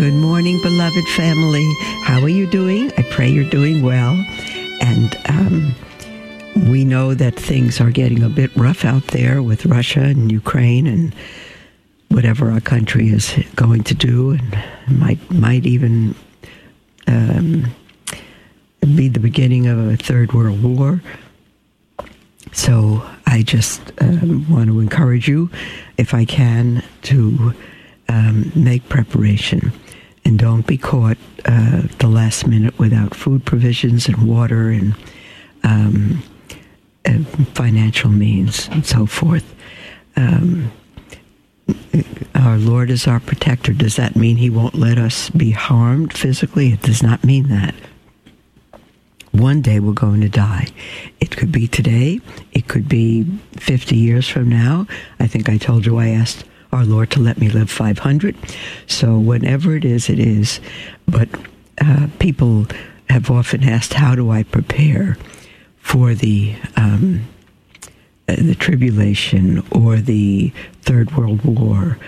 Good morning, beloved family. How are you doing? I pray you're doing well. And um, we know that things are getting a bit rough out there with Russia and Ukraine and whatever our country is going to do, and might might even um, be the beginning of a third world war. So I just um, want to encourage you, if I can, to um, make preparation and don't be caught uh, the last minute without food provisions and water and, um, and financial means and so forth. Um, our Lord is our protector. Does that mean He won't let us be harmed physically? It does not mean that. One day we're going to die. It could be today. It could be 50 years from now. I think I told you I asked our Lord to let me live 500. So whenever it is, it is. But uh, people have often asked, how do I prepare for the um, uh, the tribulation or the Third World War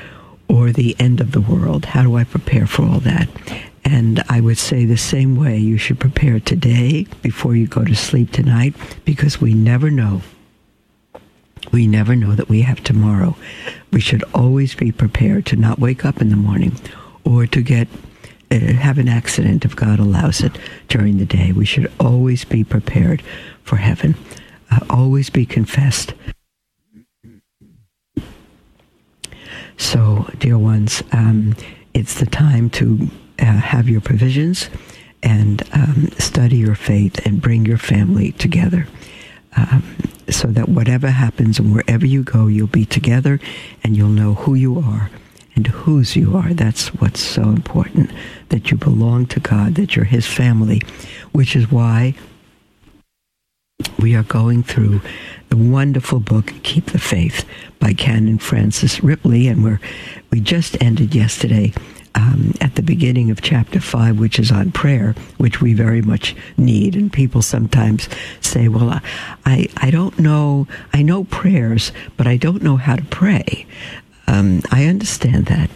or the end of the world? How do I prepare for all that? And I would say the same way you should prepare today before you go to sleep tonight because we never know we never know that we have tomorrow. We should always be prepared to not wake up in the morning or to get uh, have an accident if God allows it during the day. We should always be prepared for heaven. Uh, always be confessed. So, dear ones, um, it's the time to uh, have your provisions and um, study your faith and bring your family together um, so that whatever happens and wherever you go, you'll be together and you'll know who you are and whose you are. That's what's so important that you belong to God, that you're His family, which is why we are going through the wonderful book Keep the Faith by Canon Francis Ripley, and we're we just ended yesterday um, at the beginning of chapter five, which is on prayer, which we very much need. And people sometimes say, "Well, I I don't know. I know prayers, but I don't know how to pray." Um, I understand that.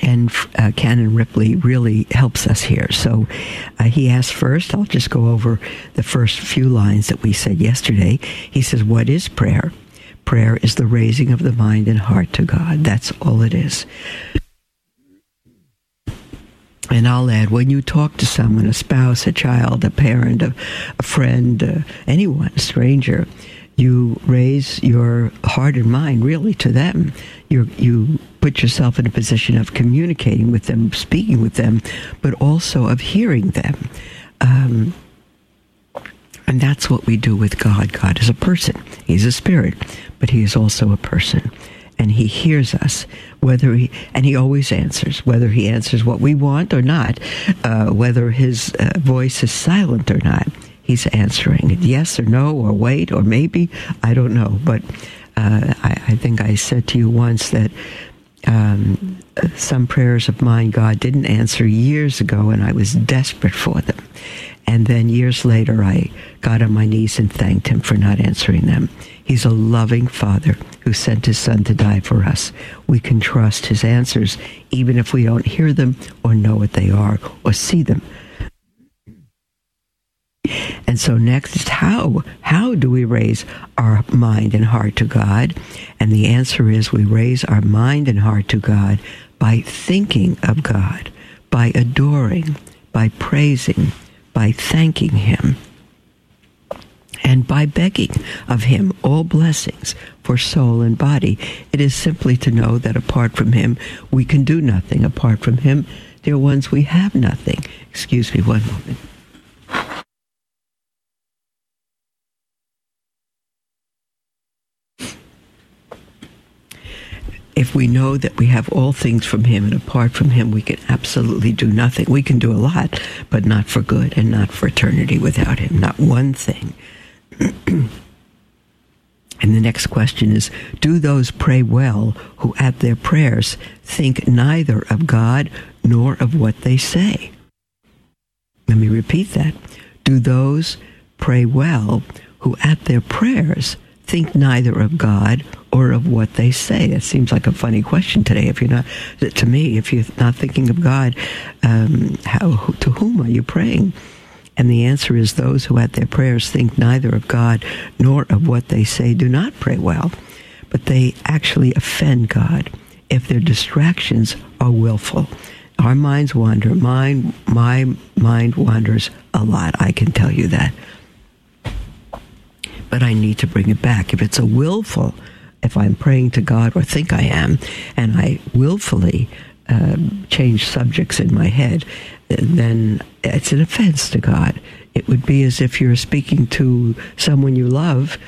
And uh, Canon Ripley really helps us here. So uh, he asks first, I'll just go over the first few lines that we said yesterday. He says, What is prayer? Prayer is the raising of the mind and heart to God. That's all it is. And I'll add, when you talk to someone, a spouse, a child, a parent, a, a friend, uh, anyone, a stranger, you raise your heart and mind really to them. you you put yourself in a position of communicating with them, speaking with them, but also of hearing them. Um, and that's what we do with God. God is a person. He's a spirit, but he is also a person and he hears us whether he and he always answers whether he answers what we want or not uh, whether his uh, voice is silent or not he's answering yes or no or wait or maybe i don't know. But uh, I, I, think i said to you once that um, some prayers of mine god didn't answer years ago and i was desperate for them. And then years later i got on my knees and thanked him for not answering them He's a loving Father who sent His Son to die for us. We can trust His answers, even if we don't hear them or know what they are or see them. And so next how how do we raise our mind and heart to God? And the answer is we raise our mind and heart to God by thinking of God, by adoring, by praising, by thanking him and by begging of him all blessings for soul and body. It is simply to know that apart from him, we can do nothing. Apart from him, dear ones, we have nothing. Excuse me one moment. if we know that we have all things from Him and apart from Him, we can absolutely do nothing. We can do a lot, but not for good and not for eternity without Him. Not one thing. and the next question is Do those pray well who at their prayers think neither of God nor of what they say? Let me repeat that. Do those pray well who at their prayers think neither of God or of what they say? It seems like a funny question today. If you're not, to me, if you're not thinking of God, um, how to whom are you praying? And the answer is those who at their prayers think neither of God nor of what they say do not pray well, but they actually offend God if their distractions are willful. Our minds wander. Mine, my mind wanders a lot. I can tell you that but I need to bring it back. If it's a willful, if I'm praying to God or think I am, and I willfully uh, change subjects in my head, then it's an offense to God. It would be as if you're speaking to someone you love,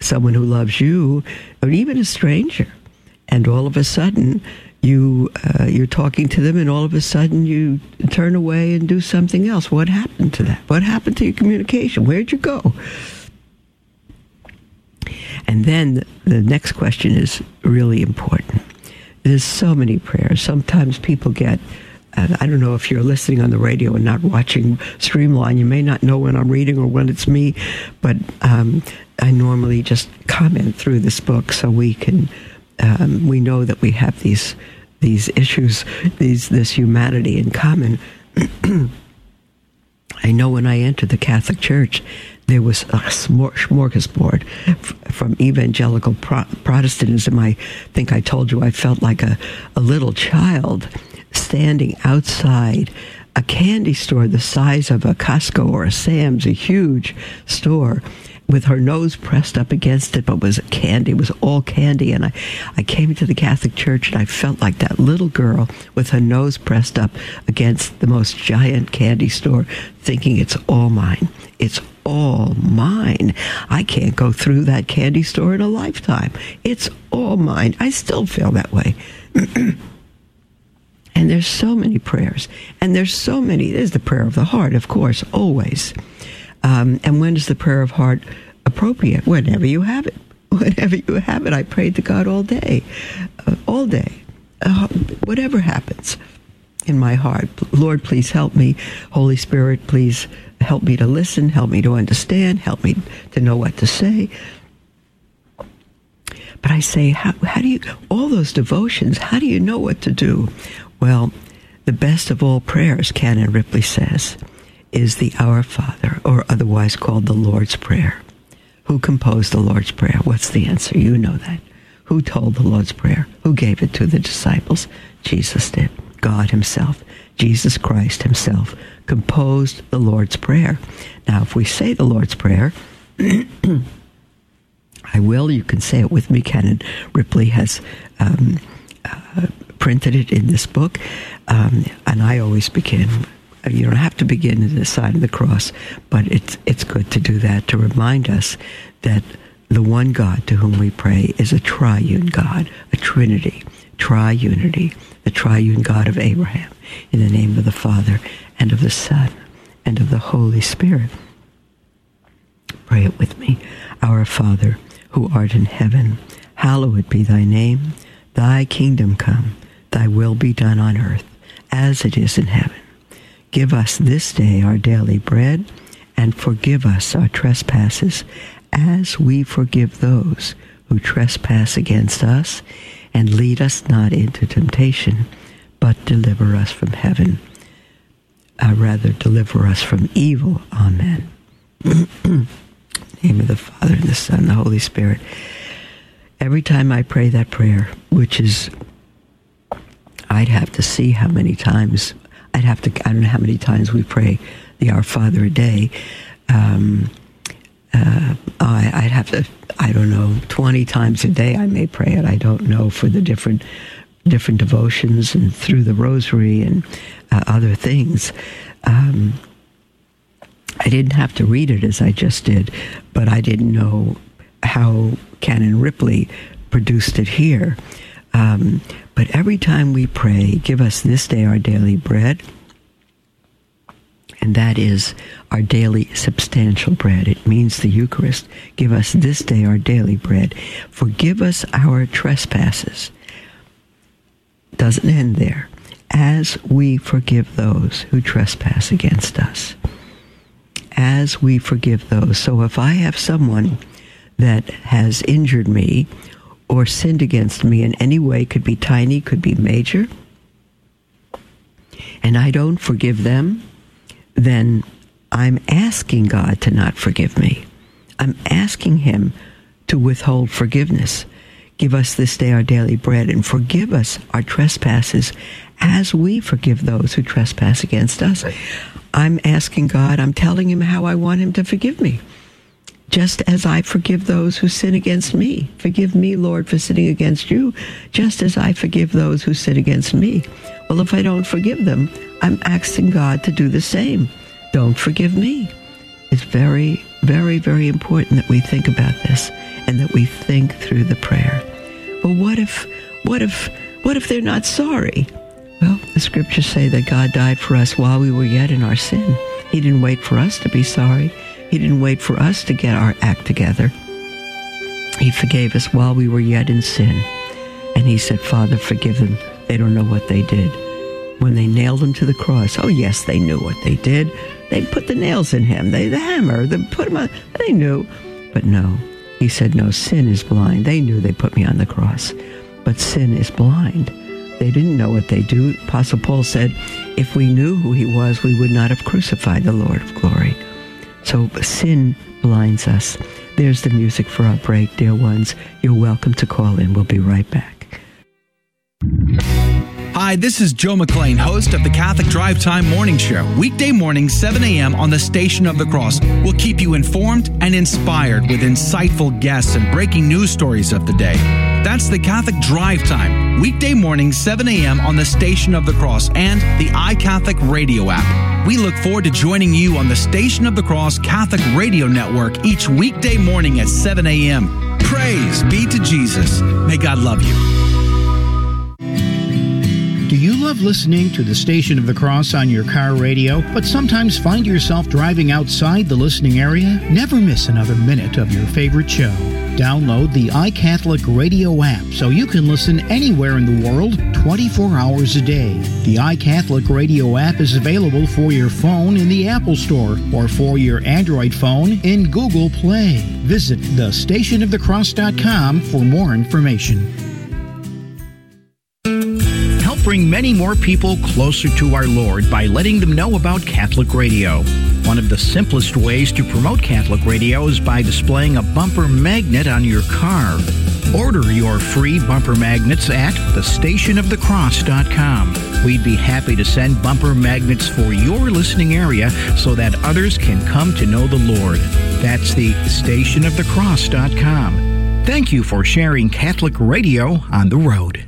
someone who loves you, or even a stranger, and all of a sudden you uh, you're talking to them, and all of a sudden you turn away and do something else. What happened to that? What happened to your communication? Where'd you go? And then the next question is really important. There's so many prayers. Sometimes people get, I don't know if you're listening on the radio and not watching Streamline, you may not know when I'm reading or when it's me, but um, I normally just comment through this book so we can, um, we know that we have these these issues, these this humanity in common. I know when I entered the Catholic Church, there was a smorgasbord from evangelical Protestantism. I think I told you I felt like a, a little child standing outside a candy store the size of a Costco or a Sam's, a huge store, with her nose pressed up against it, but was candy. It was all candy. And I, I came to the Catholic Church and I felt like that little girl with her nose pressed up against the most giant candy store, thinking it's all mine. It's all mine. I can't go through that candy store in a lifetime. It's all mine. I still feel that way. and there's so many prayers. And there's so many. There's the prayer of the heart, of course, always. Um, and when is the prayer of heart appropriate? Whenever you have it. Whenever you have it. I pray to God all day, uh, all day, uh, whatever happens in my heart. Lord, please help me. Holy Spirit, please help me to listen, help me to understand, help me to know what to say. But I say, how, how do you, all those devotions, how do you know what to do? Well, the best of all prayers, Canon Ripley says, is the Our Father, or otherwise called the Lord's Prayer. Who composed the Lord's Prayer? What's the answer? You know that. Who told the Lord's Prayer? Who gave it to the disciples? Jesus did. God Himself, Jesus Christ Himself, composed the Lord's Prayer. Now, if we say the Lord's Prayer, I will, you can say it with me. Canon Ripley has um, uh, printed it in this book, um, and I always begin. You don't have to begin at the sign of the cross, but it's it's good to do that to remind us that the one God to whom we pray is a triune God, a Trinity, triunity the triune God of Abraham, in the name of the Father, and of the Son, and of the Holy Spirit. Pray it with me. Our Father, who art in heaven, hallowed be thy name. Thy kingdom come, thy will be done on earth, as it is in heaven. Give us this day our daily bread, and forgive us our trespasses, as we forgive those who trespass against us and lead us not into temptation, but deliver us from heaven. Uh, rather, deliver us from evil. Amen. name of the Father, and the Son, and the Holy Spirit. Every time I pray that prayer, which is, I'd have to see how many times, I'd have to, I don't know how many times we pray the Our Father a day. Um, uh, I, I'd have to, I don't know, 20 times a day I may pray it. I don't know for the different different devotions and through the rosary and uh, other things. Um, I didn't have to read it as I just did, but I didn't know how Canon Ripley produced it here. Um, but every time we pray, give us this day our daily bread, and that is our daily substantial bread. It means the Eucharist. Give us this day our daily bread. Forgive us our trespasses. Doesn't end there. As we forgive those who trespass against us. As we forgive those. So if I have someone that has injured me or sinned against me in any way, could be tiny, could be major, and I don't forgive them, then I'm asking God to not forgive me. I'm asking Him to withhold forgiveness. Give us this day our daily bread and forgive us our trespasses as we forgive those who trespass against us. I'm asking God, I'm telling Him how I want Him to forgive me just as I forgive those who sin against me. Forgive me, Lord, for sinning against you, just as I forgive those who sin against me. Well, if I don't forgive them, I'm asking God to do the same. Don't forgive me. It's very, very, very important that we think about this and that we think through the prayer. But what if, what if, what if they're not sorry? Well, the scriptures say that God died for us while we were yet in our sin. He didn't wait for us to be sorry. He didn't wait for us to get our act together. He forgave us while we were yet in sin. And he said, Father, forgive them. They don't know what they did. When they nailed him to the cross, oh, yes, they knew what they did. They put the nails in him, they, the hammer, they put him on, they knew. But no, he said, no, sin is blind. They knew they put me on the cross. But sin is blind. They didn't know what they do. Apostle Paul said, if we knew who he was, we would not have crucified the Lord of glory. So sin blinds us. There's the music for our break, dear ones. You're welcome to call in. We'll be right back. Hi, this is Joe McLean, host of the Catholic Drive Time Morning Show. Weekday morning, 7 a.m. on the Station of the Cross. We'll keep you informed and inspired with insightful guests and breaking news stories of the day. That's the Catholic Drive Time. Weekday morning, 7 a.m. on the Station of the Cross and the iCatholic radio app. We look forward to joining you on the Station of the Cross Catholic Radio Network each weekday morning at 7 a.m. Praise be to Jesus. May God love you. Do you love listening to the Station of the Cross on your car radio, but sometimes find yourself driving outside the listening area? Never miss another minute of your favorite show. Download the iCatholic Radio app so you can listen anywhere in the world 24 hours a day. The iCatholic Radio app is available for your phone in the Apple Store or for your Android phone in Google Play. Visit thestationofthecross.com for more information bring many more people closer to our Lord by letting them know about Catholic Radio. One of the simplest ways to promote Catholic Radio is by displaying a bumper magnet on your car. Order your free bumper magnets at thestationofthecross.com. We'd be happy to send bumper magnets for your listening area so that others can come to know the Lord. That's the stationofthecross.com. Thank you for sharing Catholic Radio on the road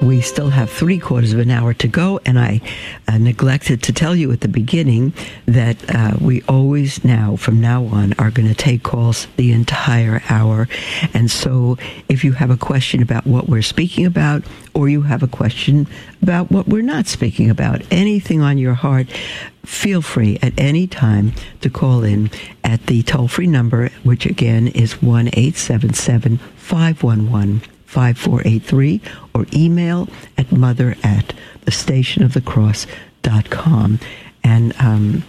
we still have three quarters of an hour to go, and I uh, neglected to tell you at the beginning that uh, we always now, from now on, are going to take calls the entire hour. And so, if you have a question about what we're speaking about, or you have a question about what we're not speaking about, anything on your heart, feel free at any time to call in at the toll free number, which again is 1 877 511 5483 or email at mother at the station of the cross.com. And um,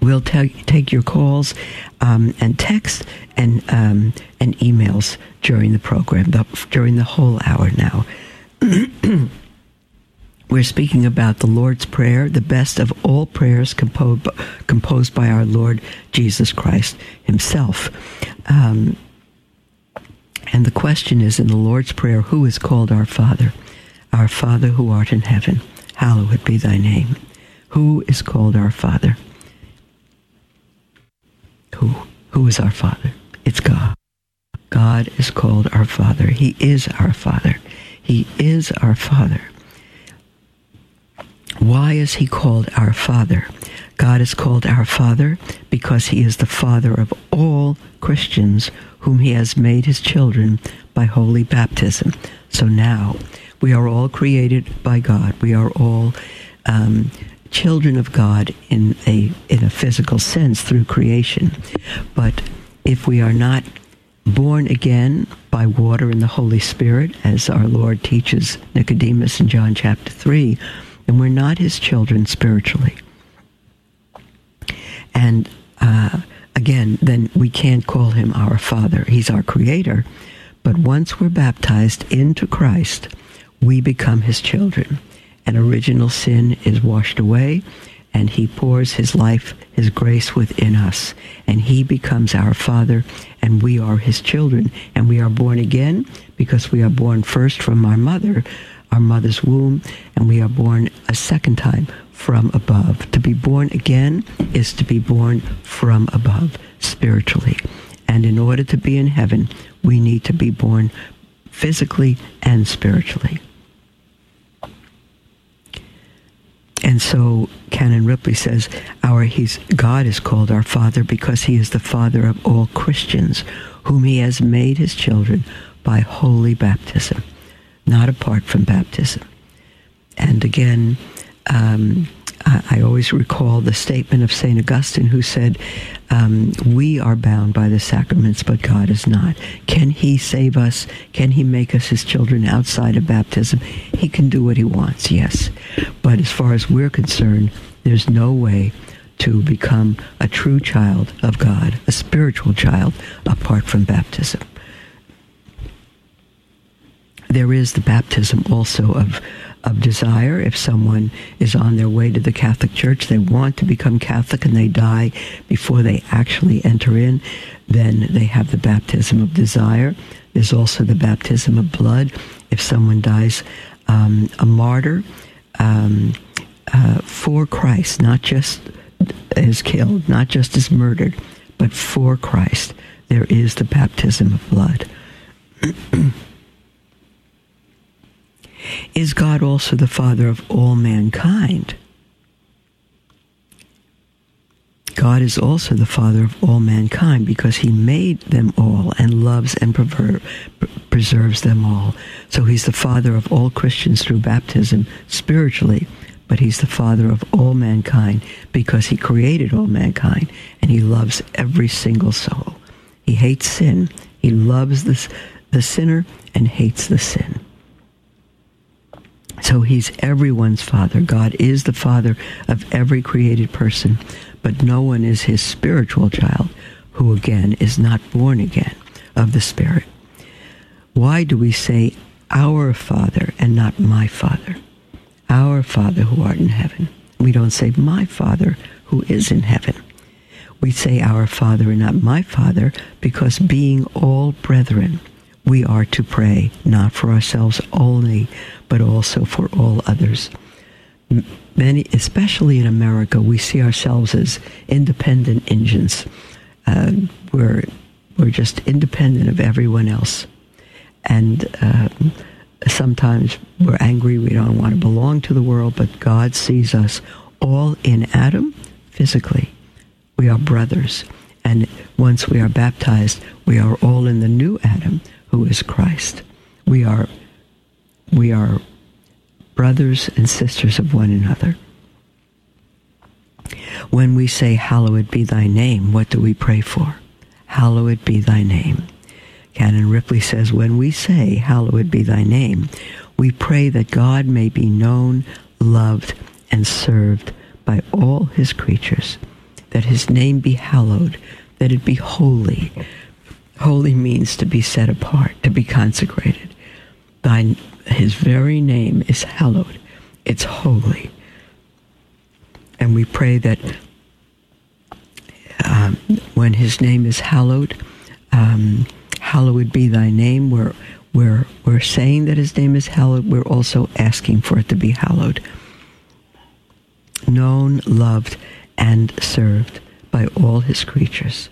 we'll ta- take your calls um, and text and, um, and emails during the program, the, during the whole hour now. We're speaking about the Lord's Prayer, the best of all prayers composed, composed by our Lord Jesus Christ Himself. Um, and the question is in the Lord's Prayer, who is called our Father? Our Father who art in heaven, hallowed be thy name. Who is called our Father? Who? Who is our Father? It's God. God is called our Father. He is our Father. He is our Father. Why is he called our Father? God is called our Father because he is the Father of all Christians whom he has made his children by holy baptism. So now we are all created by God. We are all um, children of God in a in a physical sense through creation. But if we are not born again by water and the Holy Spirit, as our Lord teaches Nicodemus in John chapter three, then we're not his children spiritually. And uh, again, then we can't call him our Father. He's our Creator. But once we're baptized into Christ, we become his children. And original sin is washed away, and he pours his life, his grace within us. And he becomes our Father, and we are his children. And we are born again because we are born first from our mother, our mother's womb, and we are born a second time from above. To be born again is to be born from above spiritually. And in order to be in heaven, we need to be born physically and spiritually. And so Canon Ripley says, "Our he's God is called our Father because He is the Father of all Christians, whom He has made His children by holy baptism, not apart from baptism." And again, um, I, always recall the statement of Saint Augustine, who said, um, "We are bound by the sacraments, but God is not. Can He save us? Can He make us His children outside of baptism? He can do what He wants, yes. But as far as we're concerned, there's no way." To become a true child of God, a spiritual child, apart from baptism there is the baptism also of of desire. If someone is on their way to the Catholic Church, they want to become Catholic and they die before they actually enter in, then they have the baptism of desire. There's also the baptism of blood. If someone dies um, a martyr um, uh, for Christ, not just is killed, not just is murdered, but for Christ, there is the baptism of blood. Is God also the Father of all mankind? God is also the Father of all mankind because He made them all and loves and preserves them all. So He's the Father of all Christians through baptism spiritually, but He's the Father of all mankind because He created all mankind and He loves every single soul. He hates sin. He loves this, the sinner and hates the sin. So he's everyone's father. God is the father of every created person, but no one is his spiritual child, who again is not born again of the Spirit. Why do we say our Father and not my Father? Our Father who art in heaven. We don't say my Father who is in heaven. We say our Father and not my Father because being all brethren, we are to pray not for ourselves only, but also for all others. Many, especially in America, we see ourselves as independent engines. Uh, we're we're just independent of everyone else, and uh, sometimes we're angry. We don't want to belong to the world, but God sees us all in Adam physically. We are brothers, and once we are baptized, we are all in the new Adam, who is Christ. We are we are brothers and sisters of one another. When we say, Hallowed be thy name, what do we pray for? Hallowed be thy name. Canon Ripley says, When we say, Hallowed be thy name, we pray that God may be known, loved, and served by all his creatures, that his name be hallowed, that it be holy. Holy means to be set apart, to be consecrated. Thy, his very name is hallowed. It's holy. And we pray that um, when his name is hallowed, um, hallowed be thy name. We're, we're, we're saying that his name is hallowed. We're also asking for it to be hallowed. Known, loved, and served by all his creatures.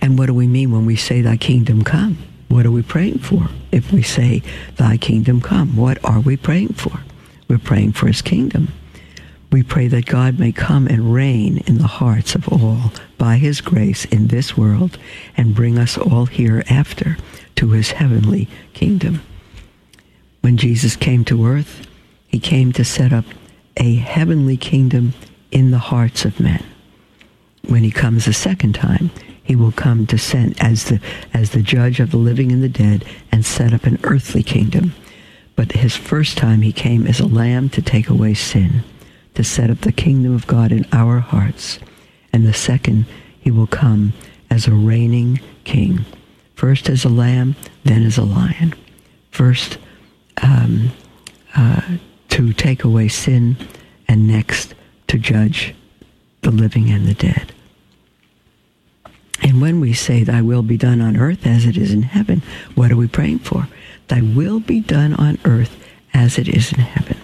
And what do we mean when we say, Thy kingdom come? What are we praying for? If we say, Thy kingdom come, what are we praying for? We're praying for His kingdom. We pray that God may come and reign in the hearts of all by His grace in this world and bring us all hereafter to His heavenly kingdom. When Jesus came to earth, He came to set up a heavenly kingdom in the hearts of men. When He comes a second time, he will come to send as the as the judge of the living and the dead and set up an earthly kingdom. But his first time he came as a lamb to take away sin, to set up the kingdom of God in our hearts. And the second he will come as a reigning king, first as a lamb, then as a lion. First um, uh, to take away sin, and next to judge the living and the dead. And when we say, Thy will be done on earth as it is in heaven, what are we praying for? Thy will be done on earth as it is in heaven.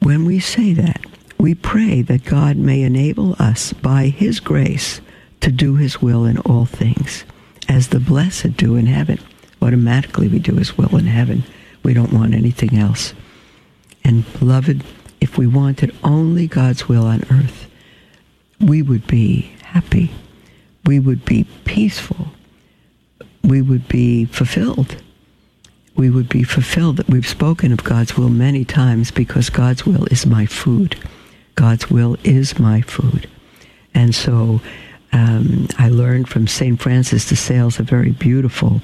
When we say that, we pray that God may enable us by His grace to do His will in all things, as the blessed do in heaven. Automatically, we do His will in heaven. We don't want anything else. And, beloved, if we wanted only God's will on earth, we would be happy we would be peaceful. We would be fulfilled. We would be fulfilled. That we've spoken of God's will many times because God's will is my food. God's will is my food. And so um, I learned from St. Francis de Sales a very beautiful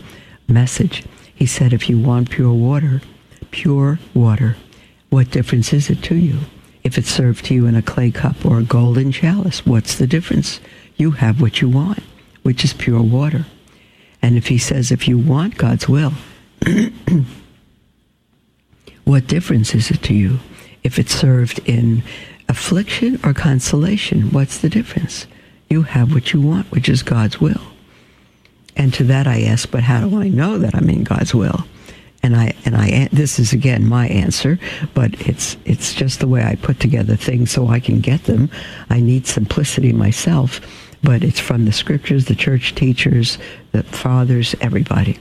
message. He said, if you want pure water, pure water, what difference is it to you? If it's served to you in a clay cup or a golden chalice, what's the difference? You have what you want, which is pure water. And if he says, if you want God's will, what difference is it to you if it's served in affliction or consolation? What's the difference? You have what you want, which is God's will. And to that I ask, but how do I know that I'm in God's will? And I and I this is again my answer, but it's it's just the way I put together things so I can get them. I need simplicity myself but it's from the scriptures, the church teachers, the fathers, everybody.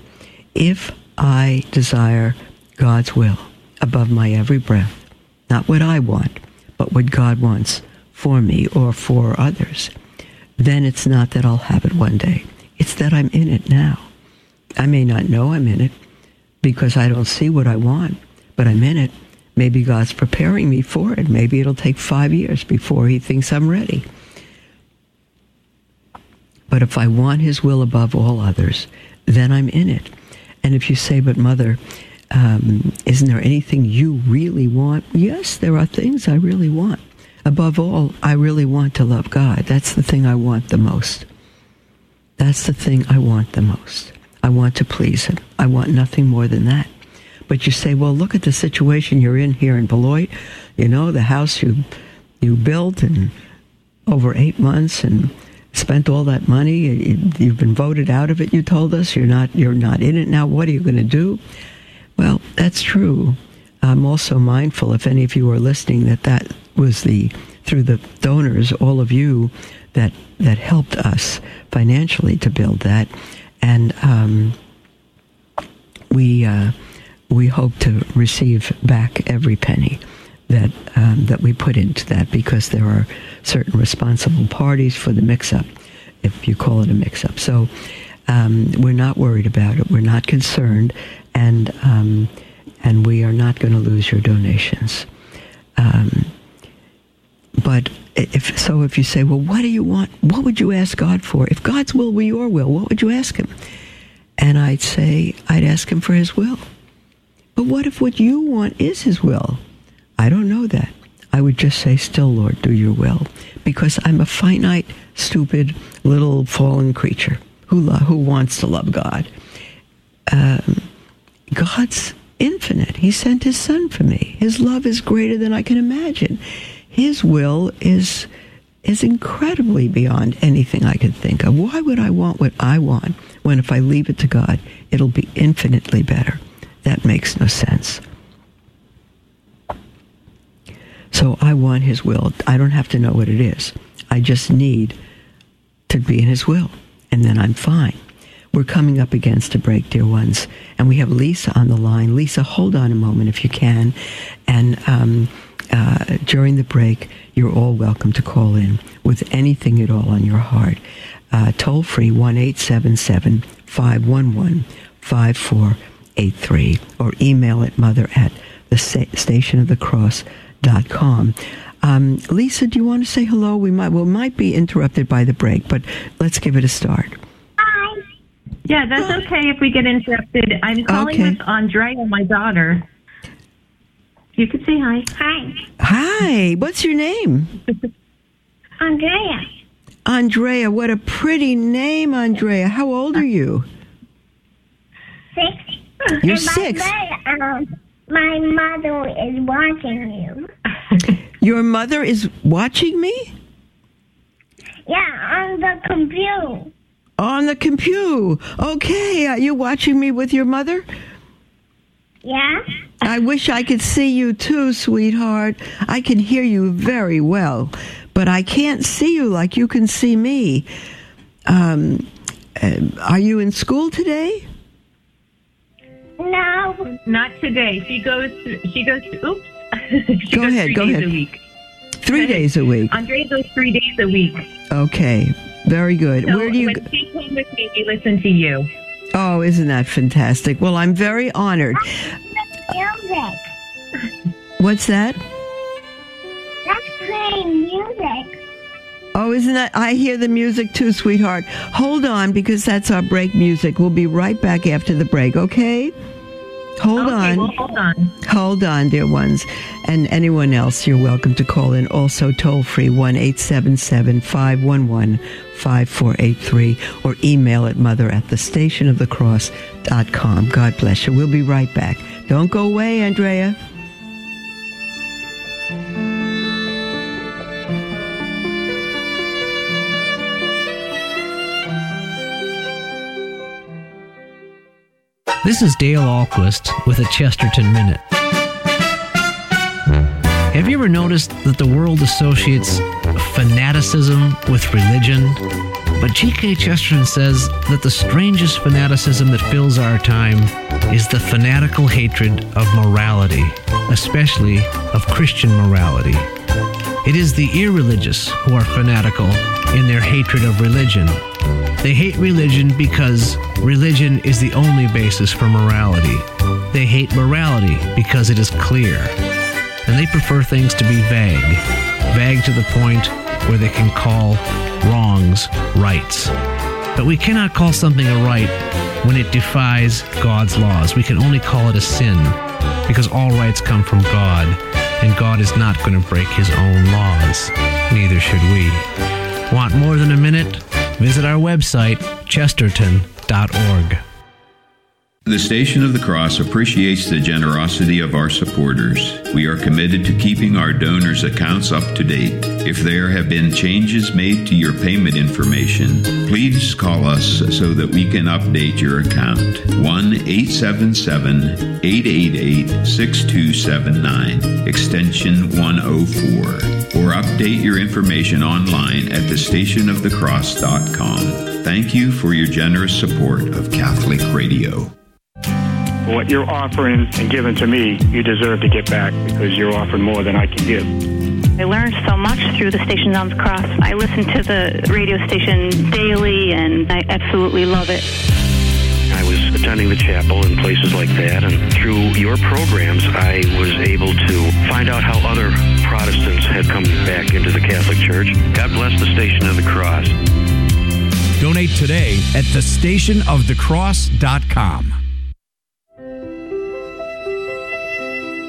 If I desire God's will above my every breath, not what I want, but what God wants for me or for others, then it's not that I'll have it one day. It's that I'm in it now. I may not know I'm in it because I don't see what I want, but I'm in it. Maybe God's preparing me for it. Maybe it'll take five years before He thinks I'm ready. But if I want His will above all others, then I'm in it. And if you say, but mother, um, isn't there anything you really want? Yes, there are things I really want. Above all, I really want to love God. That's the thing I want the most. That's the thing I want the most. I want to please Him. I want nothing more than that. But you say, well, look at the situation you're in here in Beloit. You know, the house you you built in over eight months, and spent all that money. You've been voted out of it. You told us you're not you're not in it now. What are you going to do? Well, that's true. I'm also mindful, if any of you are listening, that that was the through the donors, all of you that that helped us financially to build that, and um, we uh, we hope to receive back every penny that um, that we put into that because there are certain responsible parties for the mix-up, if you call it a mix-up. So um, we're not worried about it. We're not concerned, and um, and we are not going to lose your donations. But if so, if you say, well, what do you want? What would you ask God for? If God's will were your will, what would you ask Him? And I'd say, I'd ask Him for His will. But what if what you want is His will? I don't know that. I would just say, still, Lord, do your will. Because I'm a finite, stupid, little fallen creature who, lo- who wants to love God. Um, God's infinite. He sent His Son for me. His love is greater than I can imagine. His will is is incredibly beyond anything I could think of. Why would I want what I want when if I leave it to God, it'll be infinitely better? That makes no sense. So I want His will. I don't have to know what it is. I just need to be in His will, and then I'm fine. We're coming up against a break, dear ones, and we have Lisa on the line. Lisa, hold on a moment if you can, and um, uh, during the break, you're all welcome to call in with anything at all on your heart. Uh, toll free one eight seven seven five one one five four eight three, or email at mother at the station of the cross dot com. Um, Lisa, do you want to say hello? We might well might be interrupted by the break, but let's give it a start. Hi. Yeah, that's okay if we get interrupted. I'm calling Okay. with Andrea, my daughter. You could say hi. Hi, Hi, what's your name? Andrea. Andrea. What a pretty name, Andrea. How old are you? Six. You're and six. the way, um, my mother is watching you. Your mother is watching me Yeah, on the computer. on the computer. Okay, are you watching me with your mother? Yeah? I wish I could see you too, sweetheart. I can hear you very well, but I can't see you like you can see me. Um, uh, are you in school today? No. Not today. She goes. She goes. Oops. she Go goes ahead, Three go days ahead. A week. Three days a week. Andrea goes three days a week. Okay, very good. So Where do you? when she came with me, we listened to you. Oh, isn't that fantastic? Well, I'm very honored. Music. What's that? That's playing music. Oh, isn't that? I hear the music too, sweetheart. Hold on, because that's our break music. We'll be right back after the break, okay? Hold okay, on. well, hold on. Hold on, dear ones. And anyone else, you're welcome to call in. Also, toll free 1 877 511 5483 or email at mother at the station of the cross.com. God bless you. We'll be right back. Don't go away, Andrea. This is Dale Ahlquist with a Chesterton Minute. Have you ever noticed that the world associates fanaticism with religion? But G.K. Chesterton says that the strangest fanaticism that fills our time is the fanatical hatred of morality, especially of Christian morality. It is the irreligious who are fanatical in their hatred of religion. They hate religion because religion is the only basis for morality. They hate morality because it is clear. And they prefer things to be vague, vague to the point where they can call wrongs rights. But we cannot call something a right when it defies God's laws. We can only call it a sin because all rights come from God, and God is not going to break his own laws. Neither should we. Want more than a minute? Visit our website, chesterton.org. The Station of the Cross appreciates the generosity of our supporters. We are committed to keeping our donors' accounts up to date. If there have been changes made to your payment information, please call us so that we can update your account. 1 877 888 6279, extension 104. Or update your information online at thestationofthecross.com. Thank you for your generous support of Catholic Radio. What you're offering and giving to me, you deserve to get back because you're offering more than I can give. I learned so much through the Station on the Cross. I listen to the radio station daily, and I absolutely love it. I was attending the chapel and places like that, and through your programs, I was able to find out how other Protestants had come back into the Catholic Church. God bless the Station of the Cross. Donate today at thestationofthecross.com.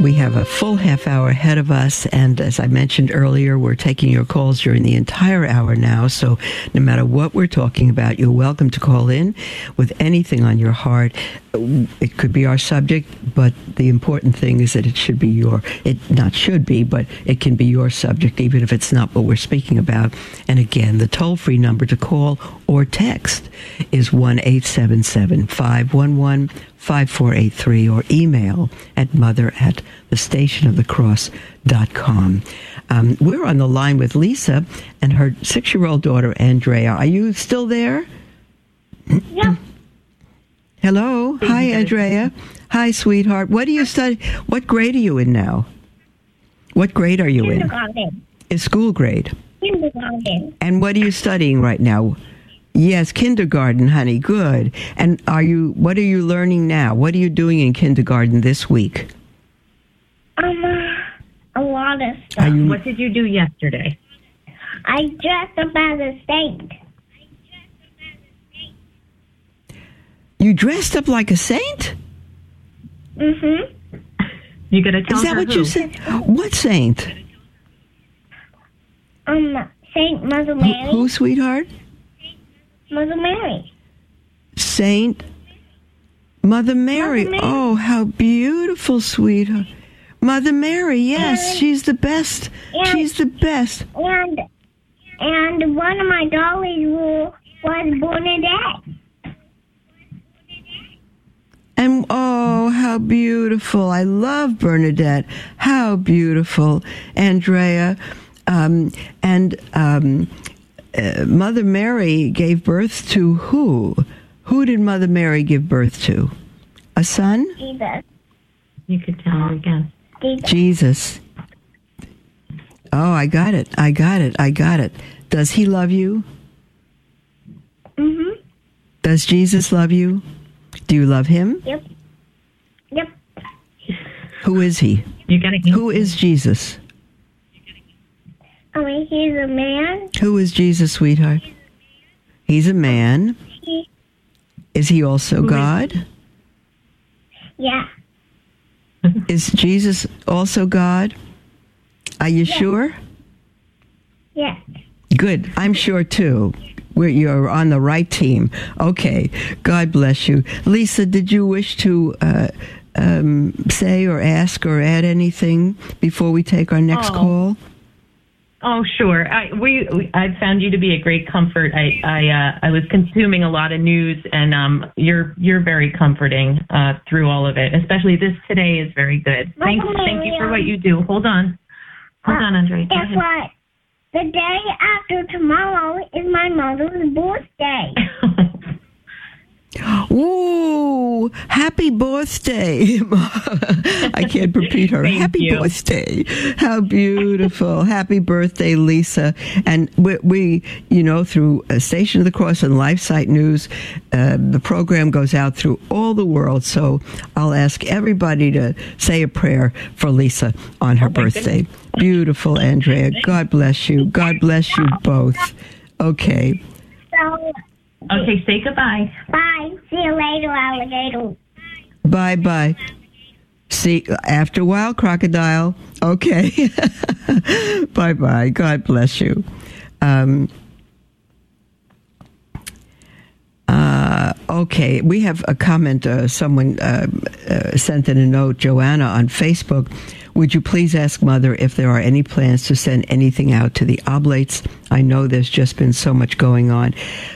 We have a full half hour ahead of us, and as I mentioned earlier, we're taking your calls during the entire hour now. So, no matter what we're talking about, you're welcome to call in with anything on your heart. It could be our subject, but the important thing is that it should be your, it not should be, but it can be your subject, even if it's not what we're speaking about. And again, the toll free number to call or text is 1 877 511 5483 or email at mother at the stationofthecross.com. Um, we're on the line with Lisa and her six year old daughter, Andrea. Are you still there? Yeah. Hello. Hi, Andrea. Hi, sweetheart. What do you study? What grade are you in now? What grade are you in? Kindergarten. Is school grade. Kindergarten. And what are you studying right now? Yes, kindergarten, honey. Good. And are you? What are you learning now? What are you doing in kindergarten this week? Um, a lot of stuff. You? What did you do yesterday? I dressed up as a saint. You dressed up like a saint? Mm-hmm. You gonna tell me. Is that her what who? you said? What saint? Um, Saint Mother Who, Mary. who, sweetheart? Mother Mary. Saint Mother Mary. Mary. Oh, how beautiful, sweetheart. Mother Mary, yes, And- she's the best. and- She's the best. And and one of my dollies was Bernadette. And oh, how beautiful. I love Bernadette. How beautiful. Andrea. Um, and um, uh, Mother Mary gave birth to who? Who did Mother Mary give birth to? A son? Jesus. You could tell her again. Jesus. Jesus. Oh, I got it. I got it. I got it. Does he love you? Mm-hmm. Does Jesus love you? Do you love him? Yep. Yep. Who is he? You gotta. Who is Jesus? I mean, he's a man. Who is Jesus, sweetheart? He's a man. He, Is he also God? yeah. Is Jesus also God? Are you sure? Yeah. Good. I'm sure too. We're, you're on the right team. Okay. God bless you. Lisa, did you wish to uh, um, say or ask or add anything before we take our next Oh. call? Oh, sure. I we, we I found you to be a great comfort. I I uh, I was consuming a lot of news, and um, you're you're very comforting uh, through all of it. Especially this today is very good. Thank thank you for what you do. Hold on, hold on, Andre. Guess what? The day after tomorrow is my mother's birthday. Ooh, happy birthday. I can't repeat her. Happy you. birthday. How beautiful. happy birthday, Lisa. And we, we you know, through uh, Station of the Cross and LifeSite News, uh, the program goes out through all the world. So I'll ask everybody to say a prayer for Lisa on her birthday. Beautiful, Andrea. God bless you. God bless you both. Okay. So, Okay, say goodbye. bye. See you later, alligator. Bye bye. See, after a while, crocodile. Okay. bye bye. God bless you. Um, uh, okay, we have a comment. Uh, someone uh, uh, sent in a note, Joanna, on Facebook. Would you please ask Mother if there are any plans to send anything out to the oblates? I know there's just been so much going on.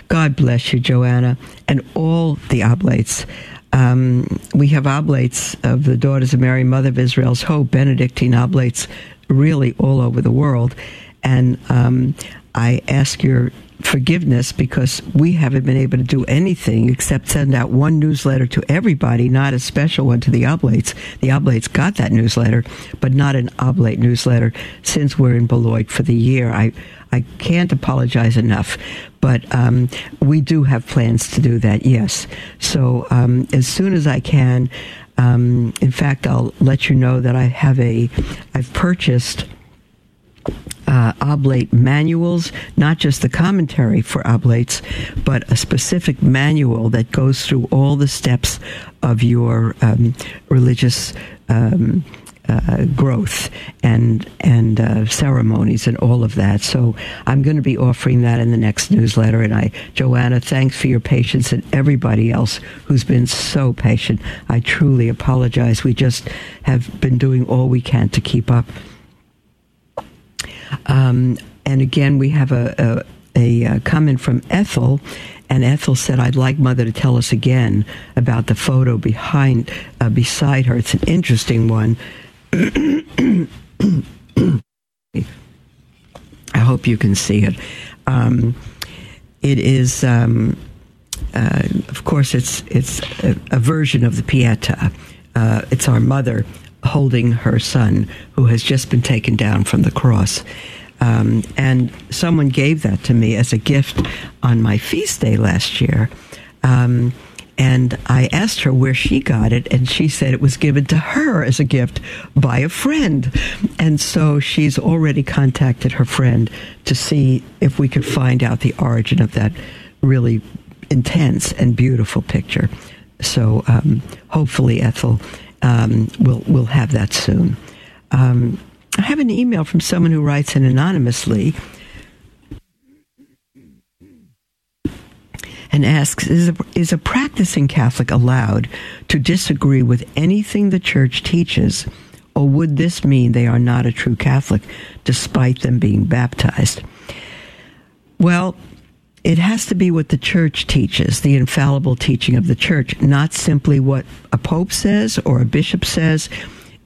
God bless you, Joanna, and all the oblates. Um, we have oblates of the Daughters of Mary, Mother of Israel's Hope, Benedictine oblates, really all over the world. And um, I ask your forgiveness because we haven't been able to do anything except send out one newsletter to everybody, not a special one to the oblates. The oblates got that newsletter, but not an oblate newsletter since we're in Beloit for the year. I, I can't apologize enough, but um, we do have plans to do that, yes. So um, as soon as I can, um, in fact, I'll let you know that I have a, I've purchased uh, oblate manuals, not just the commentary for oblates, but a specific manual that goes through all the steps of your um, religious. Um, uh, growth and and uh, ceremonies and all of that. So I'm going to be offering that in the next newsletter. And I, Joanna, thanks for your patience and everybody else who's been so patient. I truly apologize. We just have been doing all we can to keep up. Um, and again, we have a, a, a comment from Ethel, and Ethel said, "I'd like Mother to tell us again about the photo behind, uh, beside her. It's an interesting one." I hope you can see it. Um, it is, um, uh, of course, it's it's a, a, version of the Pieta. Uh, it's our mother holding her son who has just been taken down from the cross. Um, and someone gave that to me as a gift on my feast day last year. Um, and I asked her where she got it, and she said it was given to her as a gift by a friend. And so she's already contacted her friend to see if we could find out the origin of that really intense and beautiful picture. So um, hopefully, Ethel um, will we'll have that soon. Um, I have an email from someone who writes in anonymously and asks is a, is a practicing Catholic allowed to disagree with anything the church teaches, or would this mean they are not a true Catholic despite them being baptized? Well, it has to be what the church teaches, the infallible teaching of the church, not simply what a pope says or a bishop says.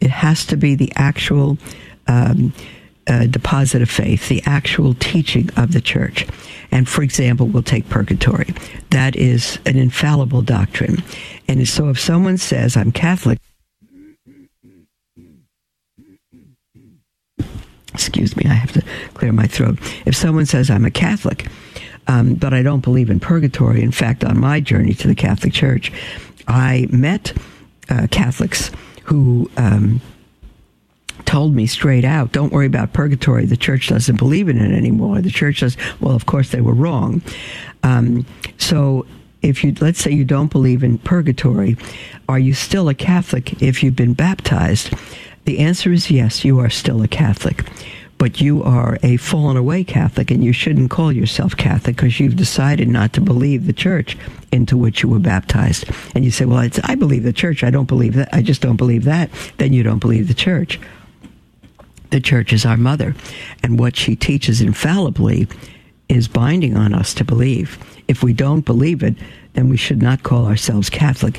It has to be the actual um, uh, deposit of faith, the actual teaching of the church. And for example, we'll take purgatory. That is an infallible doctrine. And so if someone says, I'm Catholic, excuse me, I have to clear my throat. If someone says, I'm a Catholic, um, but I don't believe in purgatory, in fact, on my journey to the Catholic Church, I met uh, Catholics who. Um, told me straight out, don't worry about purgatory. The church doesn't believe in it anymore. The church says, well, of course they were wrong. Um, so if you, let's say you don't believe in purgatory, are you still a Catholic if you've been baptized? The answer is yes, you are still a Catholic. But you are a fallen away Catholic, and you shouldn't call yourself Catholic because you've decided not to believe the church into which you were baptized. And you say, Well, I believe the church. I don't believe that. I just don't believe that. Then you don't believe the church the church is our mother, and what she teaches infallibly is binding on us to believe. If we don't believe it, then we should not call ourselves Catholic.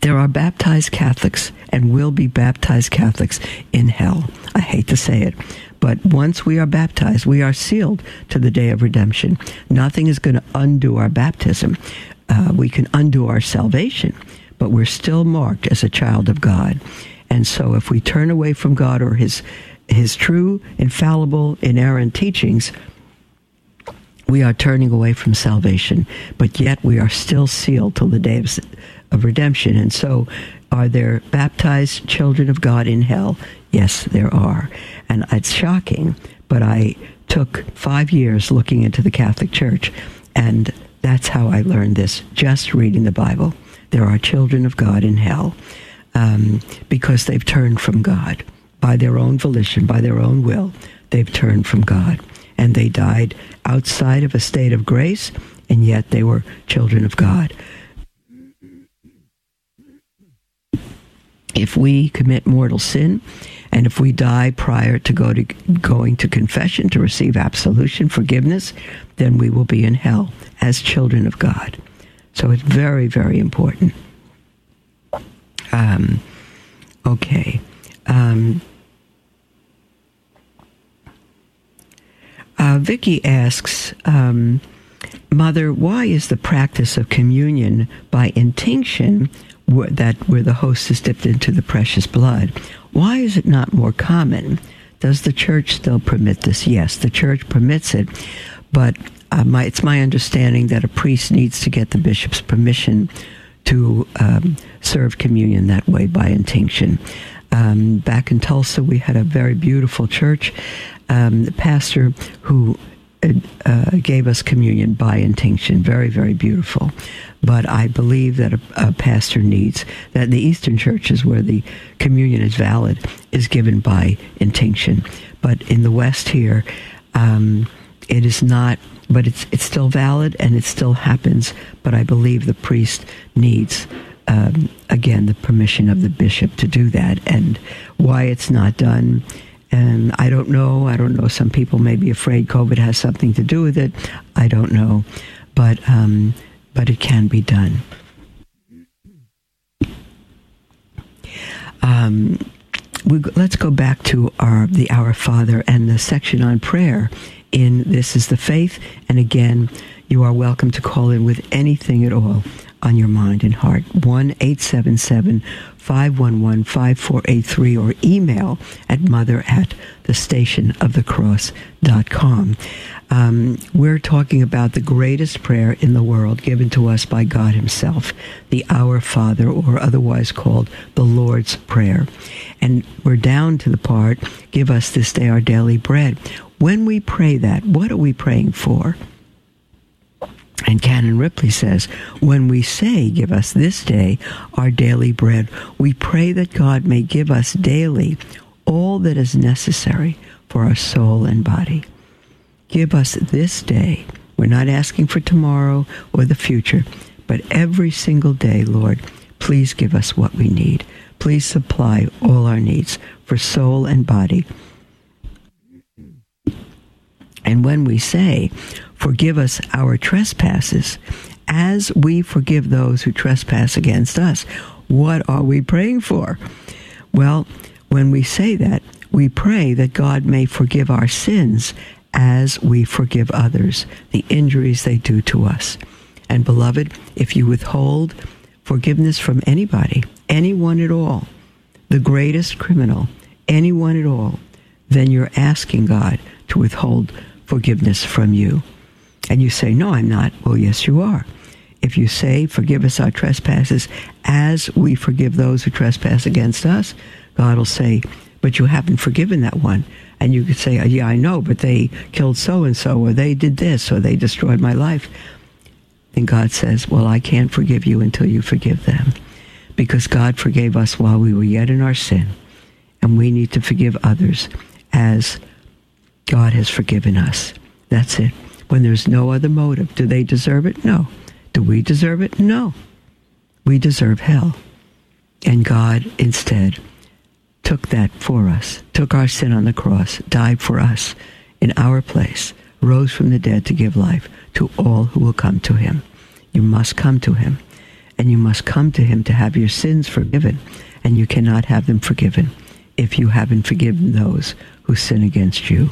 There are baptized Catholics and will be baptized Catholics in hell. I hate to say it, but once we are baptized, we are sealed to the day of redemption. Nothing is going to undo our baptism. Uh, we can undo our salvation, but we're still marked as a child of God. And so if we turn away from God or his his true, infallible, inerrant teachings, we are turning away from salvation, but yet we are still sealed till the day of, of redemption. And so, are there baptized children of God in hell? Yes, there are. And it's shocking, but I took five years looking into the Catholic Church, and that's how I learned this just reading the Bible. There are children of God in hell um, because they've turned from God by their own volition, by their own will. They've turned from God. And they died outside of a state of grace, and yet they were children of God. If we commit mortal sin, and if we die prior to, go to going to confession to receive absolution, forgiveness, then we will be in hell as children of God. So it's very, very important. Um, okay. Um, Vicky asks, um, Mother, why is the practice of communion by intinction, that where the host is dipped into the precious blood, why is it not more common? Does the church still permit this? Yes, the church permits it, but uh, my, it's my understanding that a priest needs to get the bishop's permission to um, serve communion that way by intinction. Um, back in Tulsa, we had a very beautiful church. Um, the pastor who uh, gave us communion by intinction, very, very beautiful. But I believe that a, a, pastor needs that the Eastern churches where the communion is valid is given by intinction. But in the West here, um, it is not but it's it's still valid and it still happens. But I believe the priest needs. Um, again, the permission of the bishop to do that, and why it's not done, and I don't know. I don't know. Some people may be afraid COVID has something to do with it. I don't know, but um, but it can be done. Um, we, let's go back to our the Our Father and the section on prayer in This is the Faith. And again, you are welcome to call in with anything at all on your mind and heart. 1 877 511 5483 or email at mother at the station of the cross.com. Um, we're talking about the greatest prayer in the world given to us by God Himself, the Our Father, or otherwise called the Lord's Prayer. And we're down to the part, Give us this day our daily bread. When we pray that, what are we praying for? And Canon Ripley says, when we say, Give us this day our daily bread, we pray that God may give us daily all that is necessary for our soul and body. Give us this day. We're not asking for tomorrow or the future, but every single day, Lord, please give us what we need. Please supply all our needs for soul and body and when we say, Forgive us our trespasses, as we forgive those who trespass against us, what are we praying for? Well, when we say that, we pray that God may forgive our sins as we forgive others the injuries they do to us. And beloved, if you withhold forgiveness from anybody, anyone at all, the greatest criminal, anyone at all, then you're asking God to withhold forgiveness from you. And you say, No, I'm not. Well, yes, you are. If you say, Forgive us our trespasses as we forgive those who trespass against us, God will say, But you haven't forgiven that one. And you could say, Yeah, I know, but they killed so and so, or they did this, or they destroyed my life. And God says, Well, I can't forgive you until you forgive them. Because God forgave us while we were yet in our sin. And we need to forgive others as God has forgiven us. That's it. When there's no other motive, do they deserve it? No. Do we deserve it? No. We deserve hell. And God instead took that for us, took our sin on the cross, died for us in our place, rose from the dead to give life to all who will come to him. You must come to him, and you must come to him to have your sins forgiven, and you cannot have them forgiven if you haven't forgiven those who sin against you.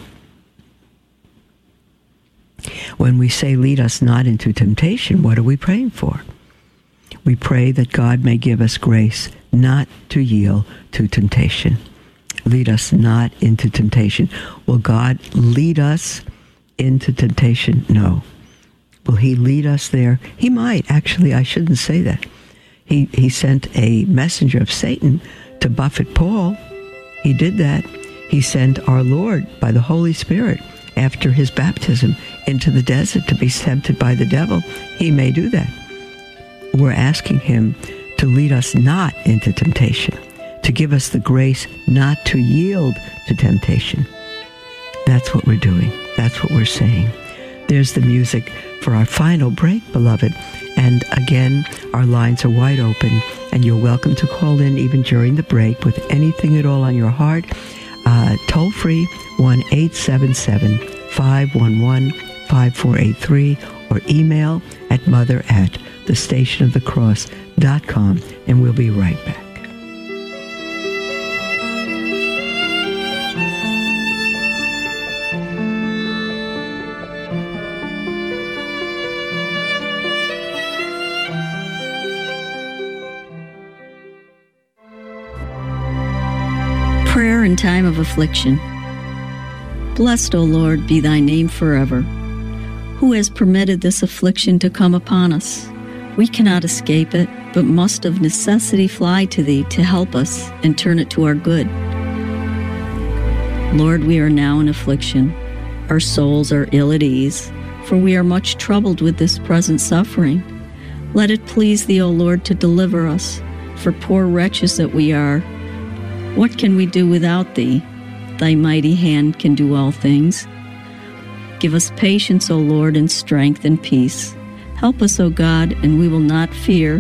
When we say, lead us not into temptation, what are we praying for? We pray that God may give us grace not to yield to temptation. Lead us not into temptation. Will God lead us into temptation? No. Will He lead us there? He might. Actually, I shouldn't say that. He, he sent a messenger of Satan to buffet Paul. He did that. He sent our Lord by the Holy Spirit after his baptism into the desert to be tempted by the devil, he may do that. We're asking him to lead us not into temptation, to give us the grace not to yield to temptation. That's what we're doing. That's what we're saying. There's the music for our final break, beloved. And again, our lines are wide open, and you're welcome to call in even during the break with anything at all on your heart. Uh, toll free 1 877 511 5483 or email at mother at thestationofthecross.com and we'll be right back. Affliction. Blessed, O Lord, be thy name forever. Who has permitted this affliction to come upon us? We cannot escape it, but must of necessity fly to thee to help us and turn it to our good. Lord, we are now in affliction. Our souls are ill at ease, for we are much troubled with this present suffering. Let it please thee, O Lord, to deliver us, for poor wretches that we are. What can we do without thee? Thy mighty hand can do all things. Give us patience, O Lord, and strength and peace. Help us, O God, and we will not fear,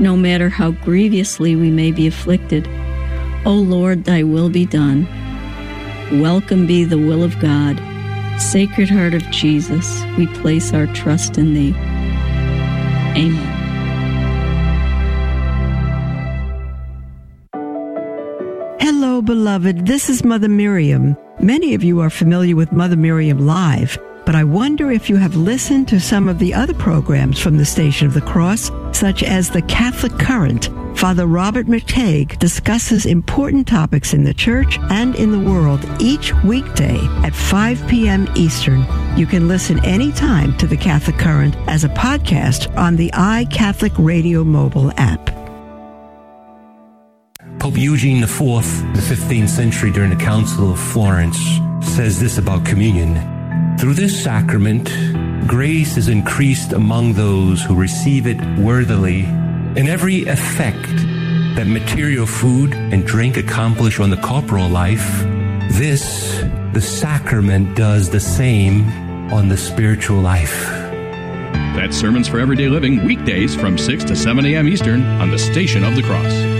no matter how grievously we may be afflicted. O Lord, thy will be done. Welcome be the will of God. Sacred Heart of Jesus, we place our trust in thee. Amen. Beloved. This is Mother Miriam. Many of you are familiar with Mother Miriam Live, but I wonder if you have listened to some of the other programs from the Station of the Cross, such as the Catholic Current. Father Robert McTeigue discusses important topics in the church and in the world each weekday at 5 p.m. Eastern. You can listen anytime to the Catholic Current as a podcast on the iCatholic Radio mobile app. Eugene IV, the 15th century during the Council of Florence, says this about communion. Through this sacrament, grace is increased among those who receive it worthily, in every effect that material food and drink accomplish on the corporal life, this, the sacrament, does the same on the spiritual life. That's Sermons for Everyday Living, weekdays from 6 to 7 a.m. Eastern on the Station of the Cross.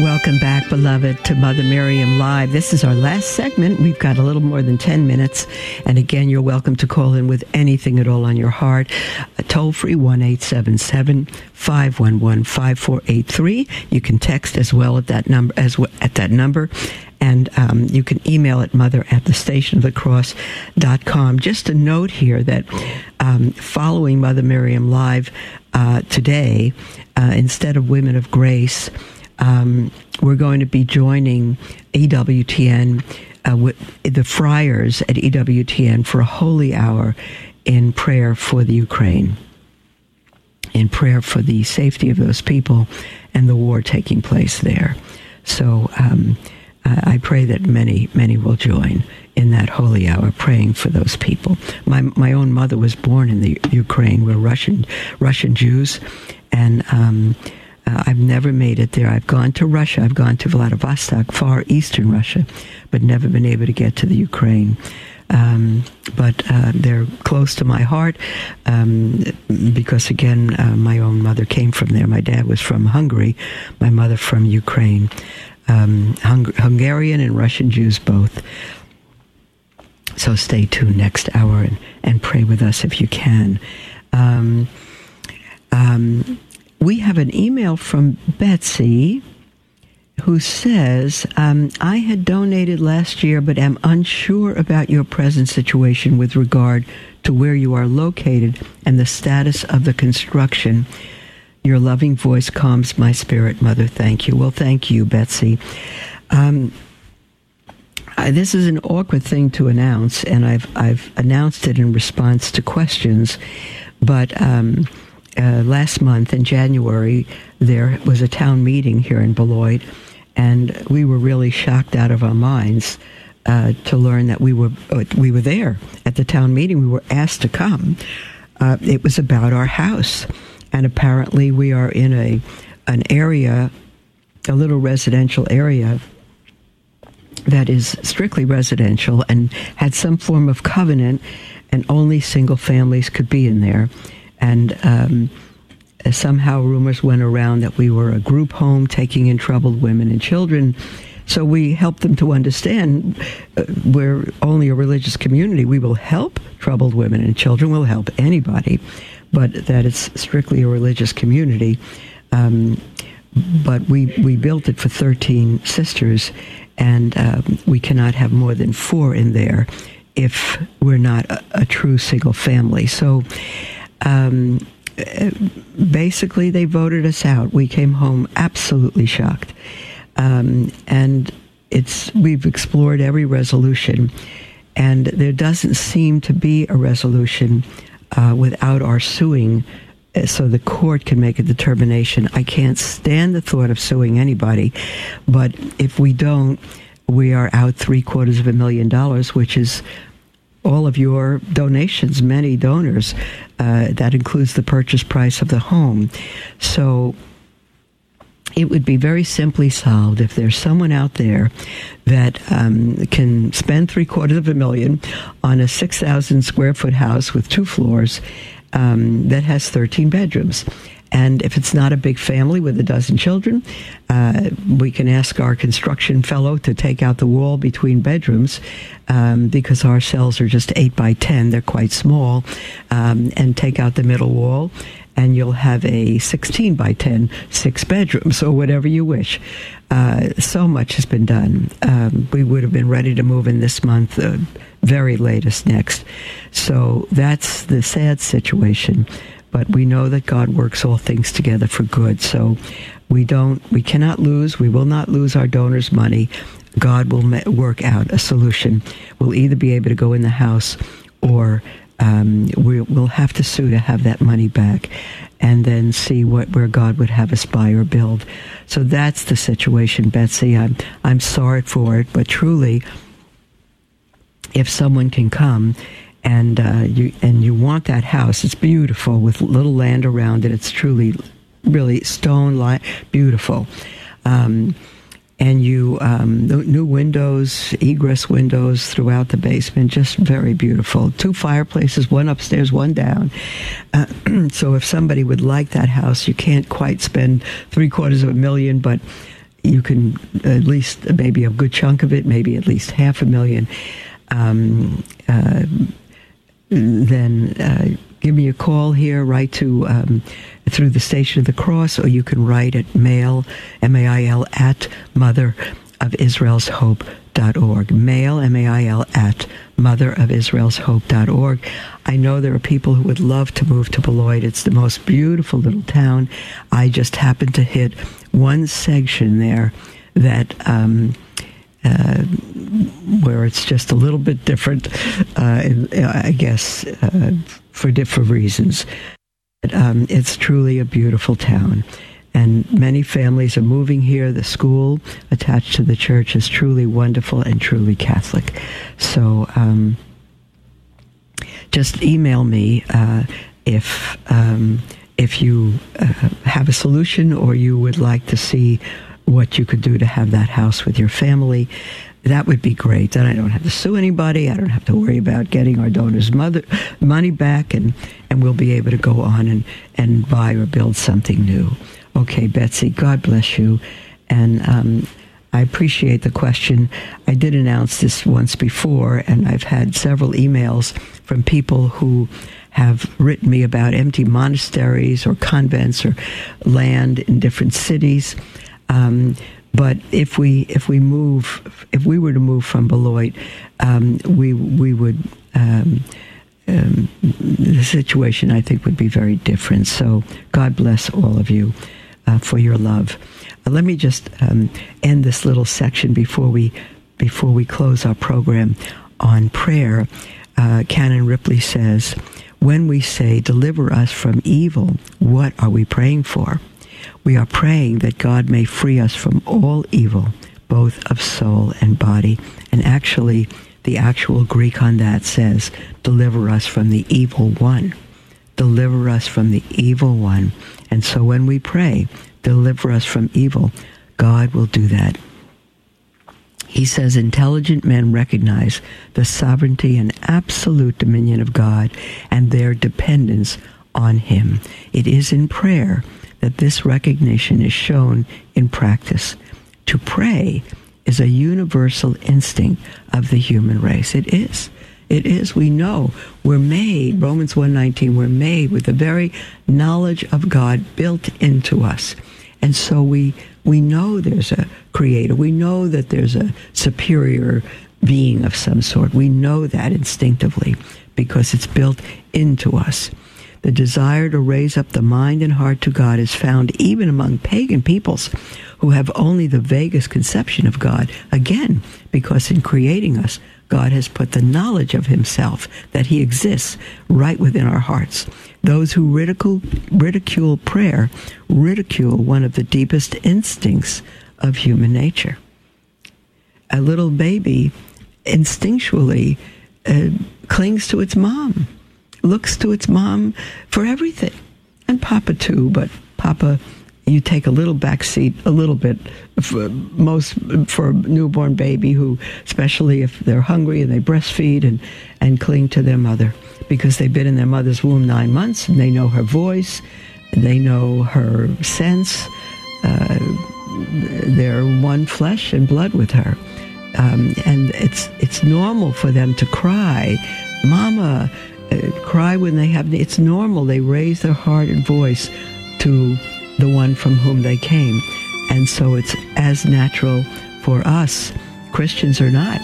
Welcome back, beloved, to Mother Miriam Live. This is our last segment. We've got a little more than 10 minutes. And again, you're welcome to call in with anything at all on your heart. A toll free 1 877 511 5483. You can text as well at that number, as at that number. And um, you can email at mother at the station of the cross.com. Just a note here that um, following Mother Miriam Live uh, today, uh, instead of Women of Grace, um, we're going to be joining EWTN uh, with the friars at EWTN for a holy hour in prayer for the Ukraine, in prayer for the safety of those people and the war taking place there. So um, I pray that many, many will join in that holy hour, praying for those people. My my own mother was born in the Ukraine. We're Russian Russian Jews, and. Um, uh, I've never made it there. I've gone to Russia. I've gone to Vladivostok, far eastern Russia, but never been able to get to the Ukraine. Um, but uh, they're close to my heart um, because, again, uh, my own mother came from there. My dad was from Hungary, my mother from Ukraine. Um, Hung- Hungarian and Russian Jews both. So stay tuned next hour and, and pray with us if you can. Um, um, we have an email from Betsy who says, um, I had donated last year, but am unsure about your present situation with regard to where you are located and the status of the construction. Your loving voice calms my spirit, Mother. Thank you. Well, thank you, Betsy. Um, I, this is an awkward thing to announce, and I've I've announced it in response to questions, but. Um, uh, last month in January, there was a town meeting here in Beloit, and we were really shocked out of our minds uh, to learn that we were uh, we were there at the town meeting. We were asked to come. Uh, it was about our house, and apparently we are in a an area, a little residential area that is strictly residential and had some form of covenant, and only single families could be in there and um, somehow rumors went around that we were a group home taking in troubled women and children. So we help them to understand uh, we're only a religious community. We will help troubled women and children. We'll help anybody, but that it's strictly a religious community. Um, but we, we built it for 13 sisters, and um, we cannot have more than four in there if we're not a, a true single family. So um, basically, they voted us out. We came home absolutely shocked. Um, and it's we've explored every resolution, and there doesn't seem to be a resolution uh, without our suing so the court can make a determination. I can't stand the thought of suing anybody, but if we don't, we are out three quarters of a million dollars, which is all of your donations, many donors. Uh, that includes the purchase price of the home. So it would be very simply solved if there's someone out there that um, can spend three quarters of a million on a 6,000 square foot house with two floors um, that has 13 bedrooms. And if it's not a big family with a dozen children, uh, we can ask our construction fellow to take out the wall between bedrooms um, because our cells are just 8 by 10. They're quite small. Um, and take out the middle wall, and you'll have a 16 by 10 six bedrooms or whatever you wish. Uh, so much has been done. Um, we would have been ready to move in this month. Uh, very latest next. So that's the sad situation. But we know that God works all things together for good. So we don't, we cannot lose. We will not lose our donors' money. God will work out a solution. We'll either be able to go in the house or um, we, will have to sue to have that money back and then see what where God would have us buy or build. So that's the situation, Betsy. I'm I'm sorry for it, but truly, if someone can come and uh, you and you want that house, it's beautiful with little land around it. It's truly, really stone like beautiful. Um, and you um, new windows, egress windows throughout the basement, just very beautiful. Two fireplaces, one upstairs, one down. Uh, so if somebody would like that house, you can't quite spend three quarters of a million, but you can at least maybe a good chunk of it, maybe at least half a million um, uh, then uh, give me a call here, write to um, through the Station of the Cross, or you can write at mail, M-A-I-L, at Mother of Israel's Hope. Dot org. Mail, M-A-I-L, at Mother of Israel's Hope.org. I know there are people who would love to move to Beloit. It's the most beautiful little town. I just happened to hit one section there that um, uh, where it's just a little bit different, uh, I guess, uh, for different reasons. But, um, it's truly a beautiful town. And many families are moving here. The school attached to the church is truly wonderful and truly Catholic. So um, just email me uh, if um, if you uh, have a solution or you would like to see what you could do to have that house with your family. That would be great. Then I don't have to sue anybody. I don't have to worry about getting our donors' mother, money back, and, and we'll be able to go on and, and buy or build something new. Okay, Betsy, God bless you. And um, I appreciate the question. I did announce this once before, and I've had several emails from people who have written me about empty monasteries or convents or land in different cities. Um, but if we if we move if we were to move from Beloit, um, we we would um, um, the situation I think would be very different. So God bless all of you uh, for your love. Uh, let me just um, end this little section before we before we close our program on prayer. Uh, Canon Ripley says, "When we say deliver us from evil, what are we praying for?" We are praying that God may free us from all evil, both of soul and body. And actually, the actual Greek on that says, deliver us from the evil one. Deliver us from the evil one. And so when we pray, deliver us from evil, God will do that. He says intelligent men recognize the sovereignty and absolute dominion of God and their dependence on Him. It is in prayer that this recognition is shown in practice. To pray is a universal instinct of the human race. It is. It is. We know we're made, Romans 119, we're made with the very knowledge of God built into us. And so we, we know there's a creator. We know that there's a superior being of some sort. We know that instinctively because it's built into us. The desire to raise up the mind and heart to God is found even among pagan peoples who have only the vaguest conception of God. Again, because in creating us, God has put the knowledge of himself that he exists right within our hearts. Those who ridicule, ridicule prayer ridicule one of the deepest instincts of human nature. A little baby instinctually uh, clings to its mom looks to its mom for everything. And Papa too, but Papa, you take a little back seat, a little bit, for most for a newborn baby who, especially if they're hungry and they breastfeed and, and cling to their mother because they've been in their mother's womb nine months and they know her voice, they know her sense. Uh, they're one flesh and blood with her. Um, and it's it's normal for them to cry, "Mama, cry when they have, it's normal. They raise their heart and voice to the one from whom they came. And so it's as natural for us, Christians or not,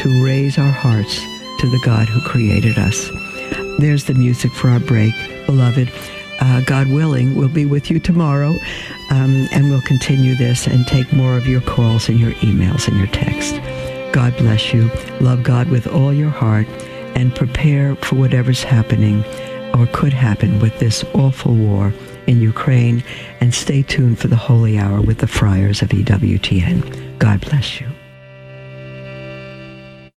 to raise our hearts to the God who created us. There's the music for our break, beloved. Uh, God willing, we'll be with you tomorrow, um, and we'll continue this and take more of your calls and your emails and your text. God bless you. Love God with all your heart and prepare for whatever's happening or could happen with this awful war in Ukraine and stay tuned for the holy hour with the friars of EWTN. God bless you.